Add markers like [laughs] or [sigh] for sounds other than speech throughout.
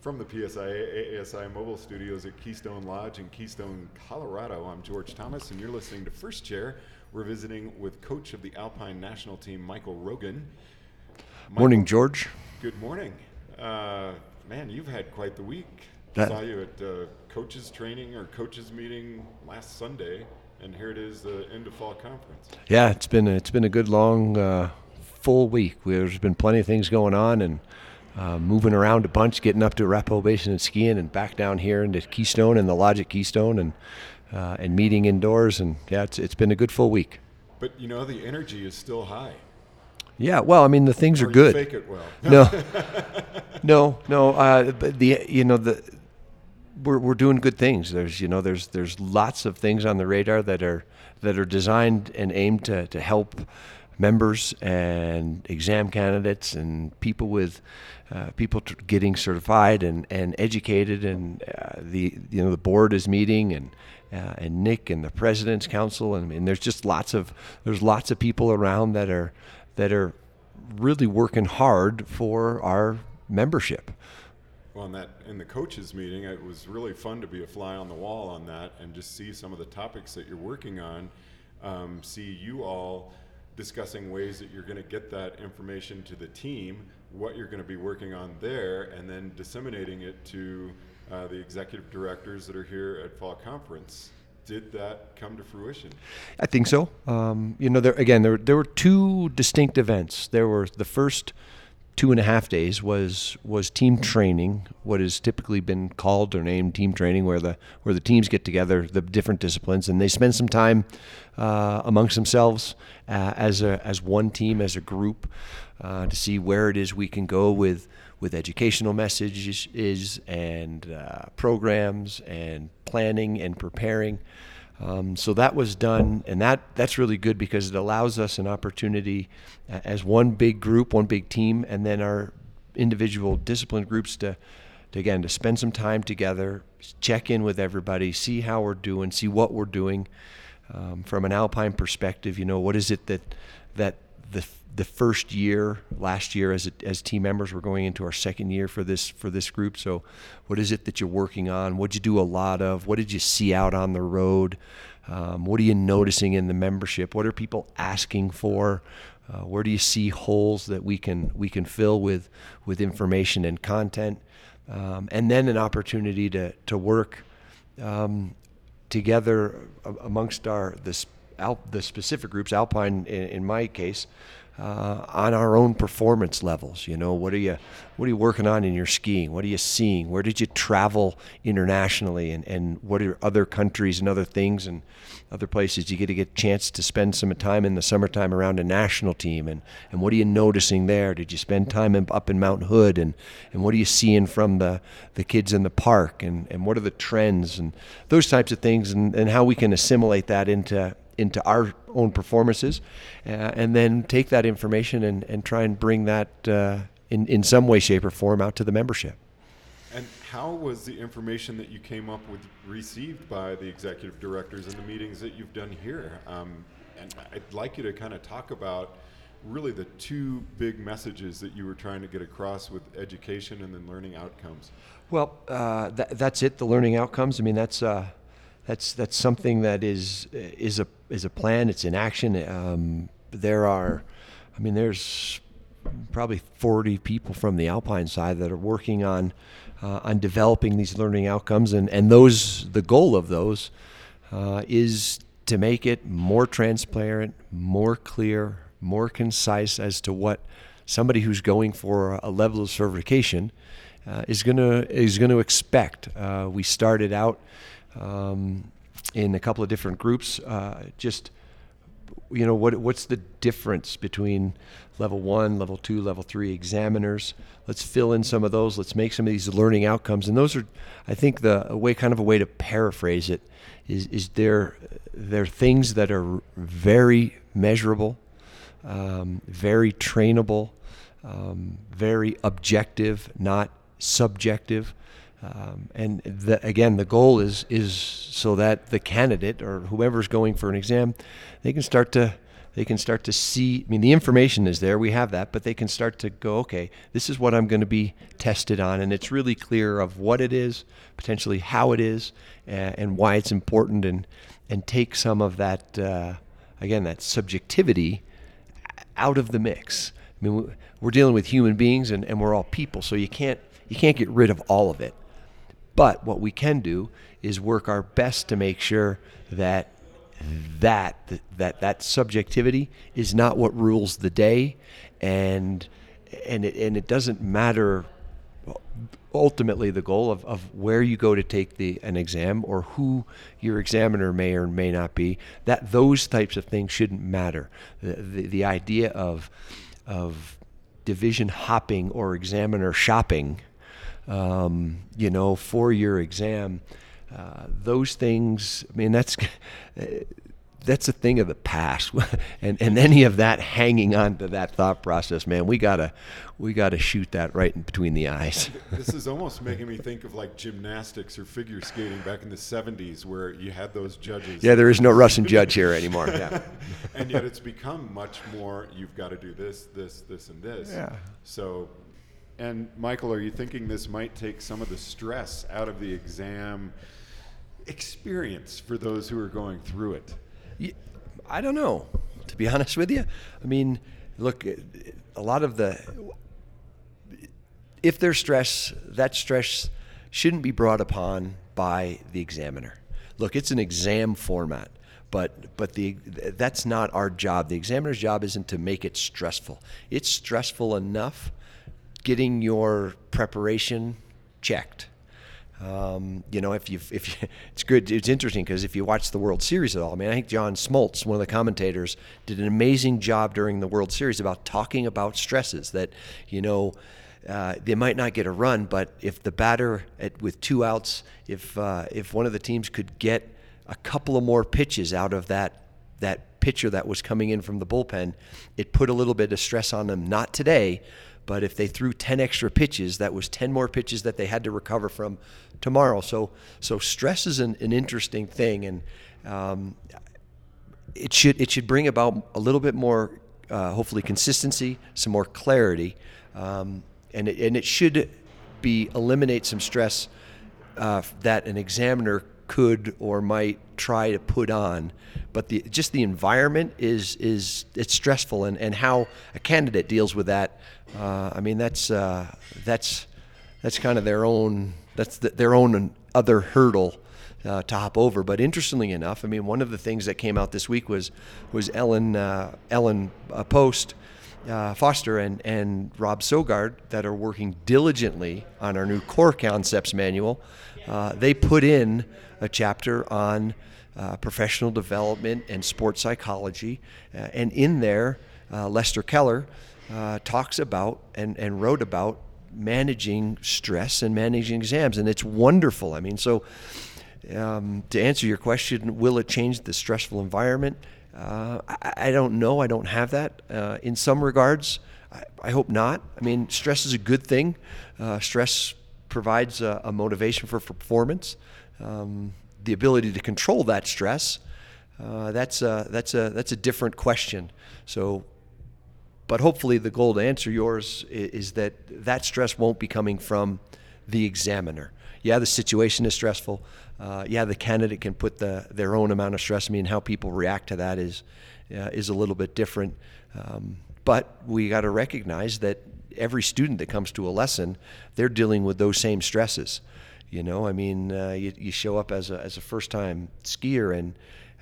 From the PSIA ASI mobile studios at Keystone Lodge in Keystone, Colorado, I'm George Thomas, and you're listening to First Chair. We're visiting with coach of the Alpine national team, Michael Rogan. Michael, morning, George. Good morning. Uh, man, you've had quite the week. That, Saw you at uh, coaches training or coaches meeting last Sunday, and here it is, the end of fall conference. Yeah, it's been a, it's been a good long, uh, full week. There's been plenty of things going on, and uh, moving around a bunch, getting up to Arapahoe Basin and skiing, and back down here into Keystone and the Lodge at Keystone, and uh, and meeting indoors. And yeah, it's it's been a good full week. But you know, the energy is still high. Yeah, well, I mean, the things or are good. fake it well. No, [laughs] no, no. Uh, but the you know the we're we're doing good things. There's you know there's there's lots of things on the radar that are that are designed and aimed to to help members and exam candidates and people with uh, people getting certified and, and educated and uh, the you know the board is meeting and uh, and Nick and the president's council and, and there's just lots of there's lots of people around that are that are really working hard for our membership. Well, in that in the coaches meeting, it was really fun to be a fly on the wall on that and just see some of the topics that you're working on. Um, see you all discussing ways that you're going to get that information to the team, what you're going to be working on there, and then disseminating it to uh, the executive directors that are here at Fall Conference. Did that come to fruition? I think so. Um, you know, there again, there there were two distinct events. There were the first two and a half days was was team training, what has typically been called or named team training, where the where the teams get together, the different disciplines, and they spend some time uh, amongst themselves uh, as a as one team, as a group, uh, to see where it is we can go with with educational messages is and uh, programs and planning and preparing. Um, so that was done, and that that's really good because it allows us an opportunity as one big group, one big team, and then our individual discipline groups to, to again to spend some time together, check in with everybody, see how we're doing, see what we're doing um, from an alpine perspective. You know, what is it that that the the first year last year as as team members we're going into our second year for this for this group. So what is it that you're working on? What did you do a lot of? What did you see out on the road? Um, what are you noticing in the membership? What are people asking for? Uh, where do you see holes that we can we can fill with with information and content? Um, and then an opportunity to to work um, together amongst our this the specific groups, Alpine in, in my case, uh, on our own performance levels. You know, what are you what are you working on in your skiing? What are you seeing? Where did you travel internationally, and, and what are other countries and other things and other places you get to get a chance to spend some time in the summertime around a national team and, and what are you noticing there did you spend time in, up in mount hood and, and what are you seeing from the, the kids in the park and, and what are the trends and those types of things and, and how we can assimilate that into into our own performances, uh, and then take that information and, and try and bring that uh, in, in some way, shape, or form out to the membership. And how was the information that you came up with received by the executive directors in the meetings that you've done here? Um, and I'd like you to kind of talk about really the two big messages that you were trying to get across with education and then learning outcomes. Well, uh, th- that's it. The learning outcomes. I mean, that's uh, that's that's something that is is a is a plan. It's in action. Um, there are, I mean, there's probably 40 people from the Alpine side that are working on uh, on developing these learning outcomes, and and those the goal of those uh, is to make it more transparent, more clear, more concise as to what somebody who's going for a level of certification uh, is gonna is to expect. Uh, we started out um, in a couple of different groups. Uh, just you know what what's the difference between level one, level two, level three examiners? Let's fill in some of those. Let's make some of these learning outcomes, and those are, I think, the way kind of a way to paraphrase it is is there there are things that are very measurable, um, very trainable, um, very objective, not subjective. Um, and the, again, the goal is is so that the candidate or whoever's going for an exam, they can start to they can start to see. I mean, the information is there. We have that, but they can start to go, okay, this is what I'm going to be tested on, and it's really clear of what it is, potentially how it is, uh, and why it's important, and and take some of that uh, again that subjectivity out of the mix. I mean, we're dealing with human beings, and, and we're all people, so you can't you can't get rid of all of it. But what we can do is work our best to make sure that that that that subjectivity is not what rules the day, and and it, and it doesn't matter ultimately the goal of, of where you go to take the an exam or who your examiner may or may not be that those types of things shouldn't matter. The, the, the idea of of division hopping or examiner shopping um, you know four year exam uh, those things, I mean, that's [laughs] that's a thing of the past, [laughs] and and any of that hanging on to that thought process, man, we gotta we gotta shoot that right in between the eyes. [laughs] this is almost making me think of like gymnastics or figure skating back in the '70s, where you had those judges. Yeah, there is no Russian judge here anymore. Yeah. and yet it's become much more. You've got to do this, this, this, and this. Yeah. So and Michael, are you thinking this might take some of the stress out of the exam experience for those who are going through it? I don't know, to be [laughs] honest with you. I mean, look, a lot of the, if there's stress, that stress shouldn't be brought upon by the examiner. Look, it's an exam format but but the that's not our job. The examiner's job isn't to make it stressful. It's stressful enough getting your preparation checked. Um, you know, if you if you, [laughs] it's good, it's interesting because if you watch the World Series at all, I mean, I think John Smoltz, one of the commentators, did an amazing job during the World Series about talking about stresses that, you know, uh, they might not get a run, but if the batter at, with two outs, if uh, if one of the teams could get a couple of more pitches out of that that pitcher that was coming in from the bullpen, it put a little bit of stress on them. Not today, but if they threw 10 extra pitches, that was 10 more pitches that they had to recover from tomorrow. So, so stress is an, an interesting thing, and um, it should it should bring about a little bit more, uh, hopefully, consistency, some more clarity, um, and it, and it should be eliminate some stress uh, that an examiner could or might try to put on but the just the environment is is it's stressful and, and how a candidate deals with that uh, I mean that's uh, that's that's kind of their own that's the, their own other hurdle uh, to hop over but interestingly enough I mean one of the things that came out this week was was Ellen uh, Ellen uh, Post uh, Foster and, and Rob Sogard that are working diligently on our new core concepts manual. Uh, they put in a chapter on uh, professional development and sports psychology. Uh, and in there, uh, Lester Keller uh, talks about and, and wrote about managing stress and managing exams. And it's wonderful. I mean, so um, to answer your question, will it change the stressful environment? I, I, don't know. I don't have that. In some regards, I, I, hope not. I mean, stress is a good thing. stress provides a, a, motivation for performance. Um, the ability to control that stress, uh, that's a, that's a that's a different question. So, but hopefully, the goal to answer yours is, is that that stress won't be coming from the examiner. Yeah, the situation is stressful. Uh, yeah, the candidate can put the, their own amount of stress. I mean, how people react to that is uh, is a little bit different. Um, but we got to recognize that every student that comes to a lesson, they're dealing with those same stresses. You know, I mean, uh, you, you show up as a, as a first time skier and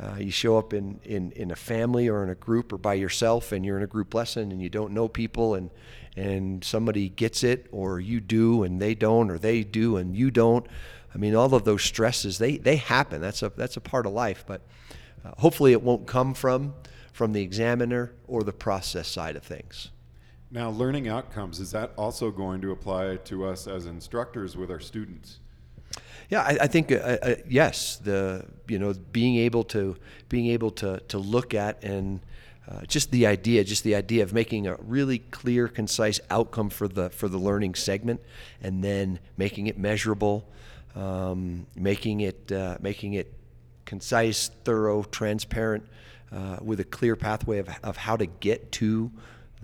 uh, you show up in, in, in a family or in a group or by yourself and you're in a group lesson and you don't know people and, and somebody gets it or you do and they don't or they do and you don't. I mean, all of those stresses, they, they happen. That's a, that's a part of life. But uh, hopefully it won't come from, from the examiner or the process side of things. Now, learning outcomes, is that also going to apply to us as instructors with our students? Yeah, I, I think uh, uh, yes. The you know being able to being able to to look at and uh, just the idea, just the idea of making a really clear, concise outcome for the for the learning segment, and then making it measurable, um, making it uh, making it concise, thorough, transparent. uh, with a clear pathway of, of how to get to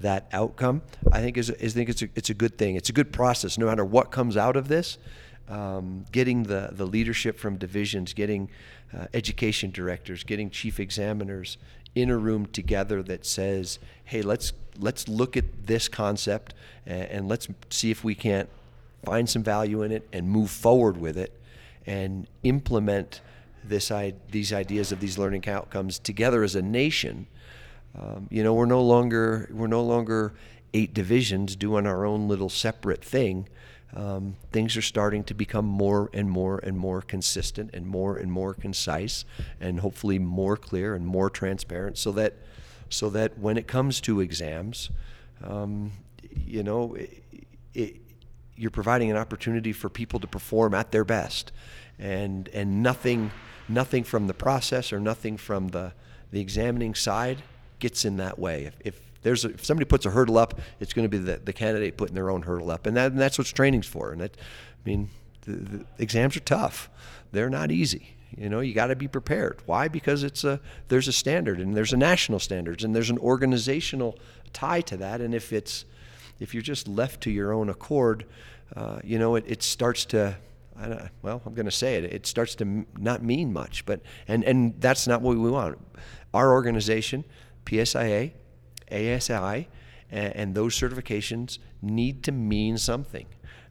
that outcome, I think is, I think it's a, it's a good thing. It's a good process, no matter what comes out of this. Um, getting the, the leadership from divisions, getting uh, education directors, getting chief examiners in a room together that says, "Hey, let's let's look at this concept and, and let's see if we can't find some value in it and move forward with it and implement this these ideas of these learning outcomes together as a nation." Um, you know, we're no longer we're no longer eight divisions doing our own little separate thing. Um, things are starting to become more and more and more consistent and more and more concise and hopefully more clear and more transparent so that so that when it comes to exams um, you know it, it, you're providing an opportunity for people to perform at their best and and nothing nothing from the process or nothing from the the examining side gets in that way. If, if there's a, if somebody puts a hurdle up, it's going to be the, the candidate putting their own hurdle up, and, that, and that's what training's for. And that, I mean, the, the exams are tough; they're not easy. You know, you got to be prepared. Why? Because it's a there's a standard, and there's a national standards, and there's an organizational tie to that. And if it's if you're just left to your own accord, uh, you know, it, it starts to well, I'm going to say it. It starts to not mean much, but and and that's not what we want. Our organization PSIA, ASI, and, and those certifications need to mean something.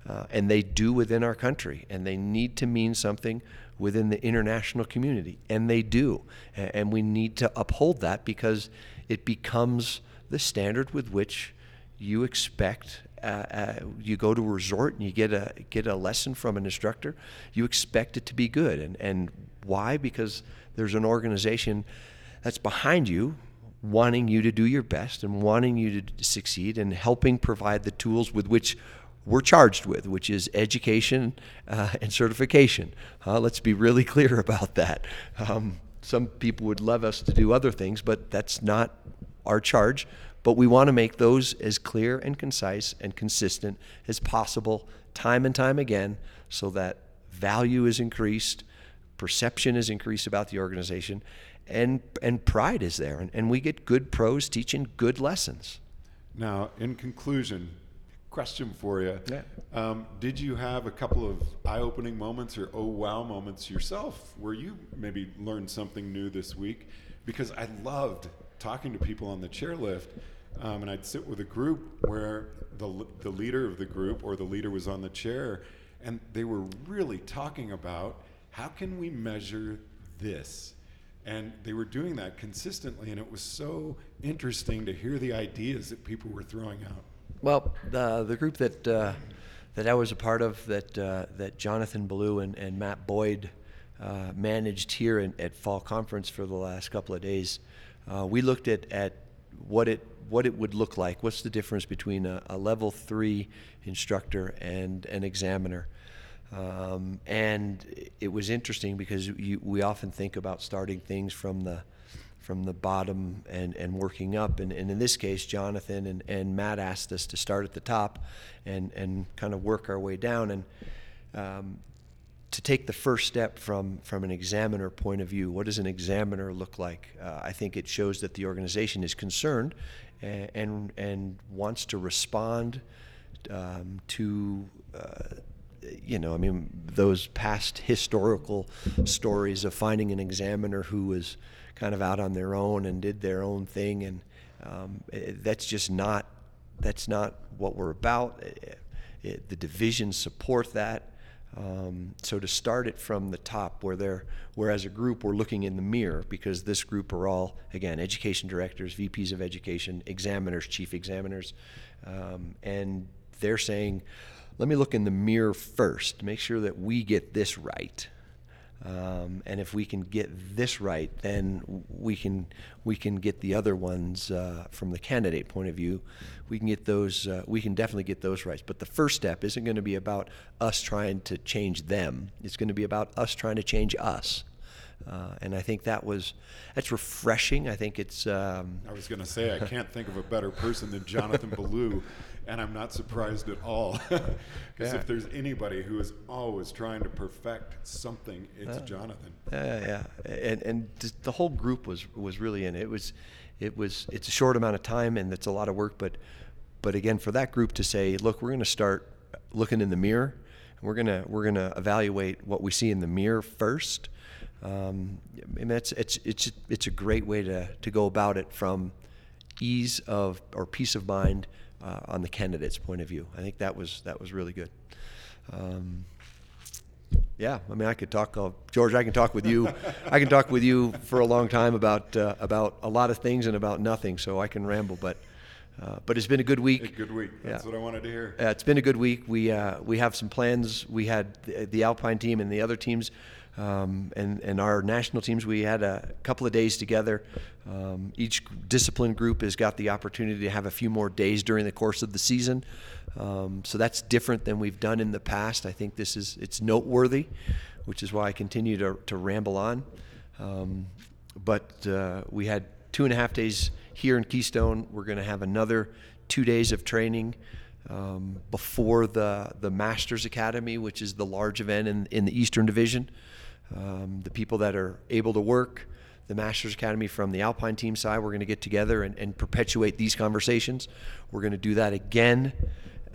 Uh, and they do within our country, and they need to mean something within the international community, and they do. And we need to uphold that because it becomes the standard with which you expect. Uh, uh, you go to a resort and you get a get a lesson from an instructor. You expect it to be good, and and why? Because there's an organization that's behind you wanting you to do your best and wanting you to succeed and helping provide the tools with which we're charged with, which is education uh, and certification. Uh, let's be really [laughs] clear about that. Um, some people would love us to do other things, but that's not our charge. But we want to make those as clear and concise and consistent as possible, time and time again, so that value is increased, perception is increased about the organization, and and pride is there, and, and we get good pros teaching good lessons. Now, in conclusion, question for you. Yeah. Um, did you have a couple of eye-opening moments or oh wow moments yourself where you maybe learned something new this week? Because I loved talking to people on the chairlift, um, and I'd sit with a group where the the leader of the group or the leader was on the chair, and they were really talking about how can we measure this and they were doing that consistently, and it was so interesting to hear the ideas that people were throwing out. Well, the the group that uh, that I was a part of, that uh, that Jonathan Ballou and, and Matt Boyd uh, managed here in, at Fall Conference for the last couple of days, uh, we looked at, at what it what it would look like. What's the difference between a, a level three instructor and an examiner? Um, and it was interesting because you, we often think about starting things from the from the bottom and, and working up. And, and in this case, Jonathan and, and Matt asked us to start at the top and, and kind of work our way down. And um, to take the first step from, from an examiner point of view, what does an examiner look like? Uh, I think it shows that the organization is concerned and, and, and wants to respond um, to. Uh, you know, I mean, those past historical stories of finding an examiner who was kind of out on their own and did their own thing, and um, it, that's just not that's not what we're about. It, it, the divisions support that. Um, so to start it from the top, where they're where as a group we're looking in the mirror because this group are all again education directors, VPs of education, examiners, chief examiners, um, and they're saying let me look in the mirror first, make sure that we get this right. Um, and if we can get this right, then we can we can get the other ones uh, from the candidate point of view. We can get those. Uh, we can definitely get those right. But the first step isn't going to be about us trying to change them. It's going to be about us trying to change us. Uh, and I think that was that's refreshing. I think it's um, I was going to say, I can't think of a better person than Jonathan [laughs] Ballou, and I'm not surprised at all. [laughs] Because Yeah. if there's anybody who is always trying to perfect something, it's Jonathan. Yeah, yeah, and and the whole group was was really in it. It was, it was. It's a short amount of time and it's a lot of work, but but again, for that group to say, look, we're going to start looking in the mirror, and we're gonna we're gonna evaluate what we see in the mirror first. Um, mean, it's it's it's it's a great way to to go about it from ease of or peace of mind uh, on the candidate's point of view. I think that was that was really good. Um, yeah, I mean, I could talk, uh, George. I can talk with you. [laughs] I can talk with you for a long time about uh, about a lot of things and about nothing. So I can ramble, but uh, but it's been a good week. A good week. That's Yeah. what I wanted to hear. It's been a good week. We uh, we have some plans. We had the, the Alpine team and the other teams, um, and and our national teams. We had a couple of days together. Um, each discipline group has got the opportunity to have a few more days during the course of the season. Um, so that's different than we've done in the past. I think this is it's noteworthy, which is why I continue to to ramble on. Um, but uh, we had two and a half days here in Keystone. We're going to have another two days of training um, before the the Masters Academy, which is the large event in, in the Eastern Division. Um, the people that are able to work the Masters Academy from the Alpine team side, we're going to get together and, and perpetuate these conversations. We're going to do that again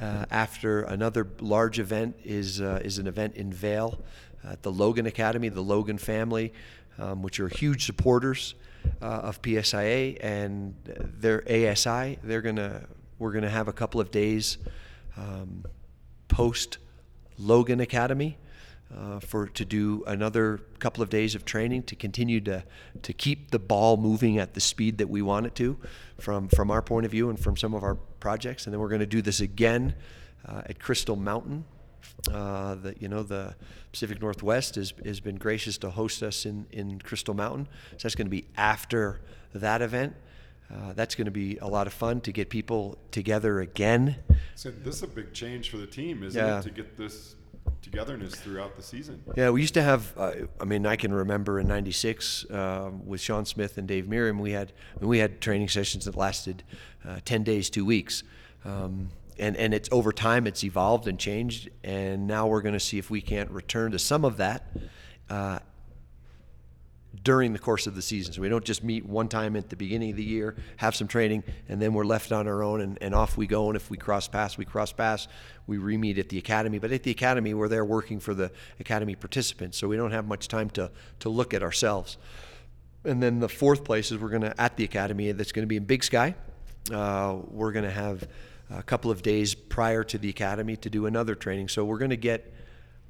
uh, after another large event is uh, is an event in Vail at the Logan Academy, the Logan family, um, which are huge supporters uh, of PSIA and their ASI. They're gonna we're gonna have a couple of days um, post Logan Academy. Uh, for to do another couple of days of training to continue to to keep the ball moving at the speed that we want it to, from from our point of view and from some of our projects, and then we're going to do this again uh, at Crystal Mountain. Uh, the you know the Pacific Northwest has has been gracious to host us in in Crystal Mountain, so that's going to be after that event. Uh, that's going to be a lot of fun to get people together again. So this is a big change for the team, isn't Yeah. it? To get this togetherness throughout the season. Yeah, we used to have. Uh, I mean, I can remember in '96 um, with Sean Smith and Dave Merriam, we had we had training sessions that lasted uh, ten days, two weeks, um, and and it's over time it's evolved and changed, and now we're going to see if we can't return to some of that. Uh, during the course of the season. So we don't just meet one time at the beginning of the year, have some training, and then we're left on our own and, and off we go. And if we cross paths, we cross paths. We re-meet at the academy. But at the academy, we're there working for the academy participants. So we don't have much time to, to look at ourselves. And then the fourth place is we're going to, at the academy, that's going to be in Big Sky. Uh, we're going to have a couple of days prior to the academy to do another training. So we're going to get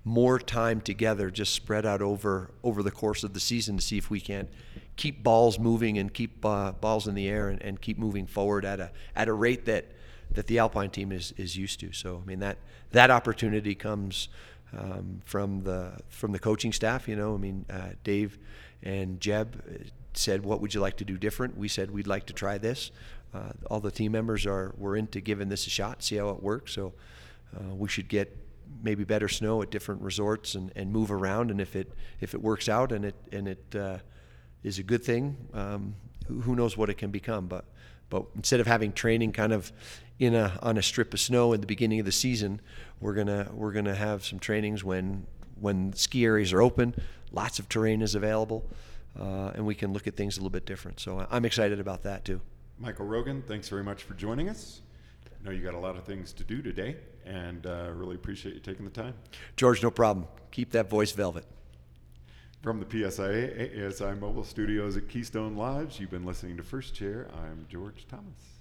more time together just spread out over over the course of the season to see if we can keep balls moving and keep uh, balls in the air and, and keep moving forward at a at a rate that that the Alpine team is, is used to. So I mean that that opportunity comes um, from the from the coaching staff. You know, I mean uh, Dave and Jeb said, "What would you like to do different?" We said, "We'd like to try this." Uh, all the team members are were into giving this a shot, see how it works. So uh, we should get maybe better snow at different resorts and, and move around. And if it if it works out and it and it uh, is a good thing, um, who, knows what it can become. But but instead of having training kind of in a on a strip of snow in the beginning of the season, we're gonna we're gonna have some trainings when when ski areas are open, lots of terrain is available, uh, and we can look at things a little bit different. So I'm excited about that too. Michael Rogan, thanks very much for joining us. I know you got a lot of things to do today, and uh, really appreciate you taking the time. George, no problem. Keep that voice velvet. From the PSIA ASI Mobile Studios at Keystone Lodge, you've been listening to First Chair. I'm George Thomas.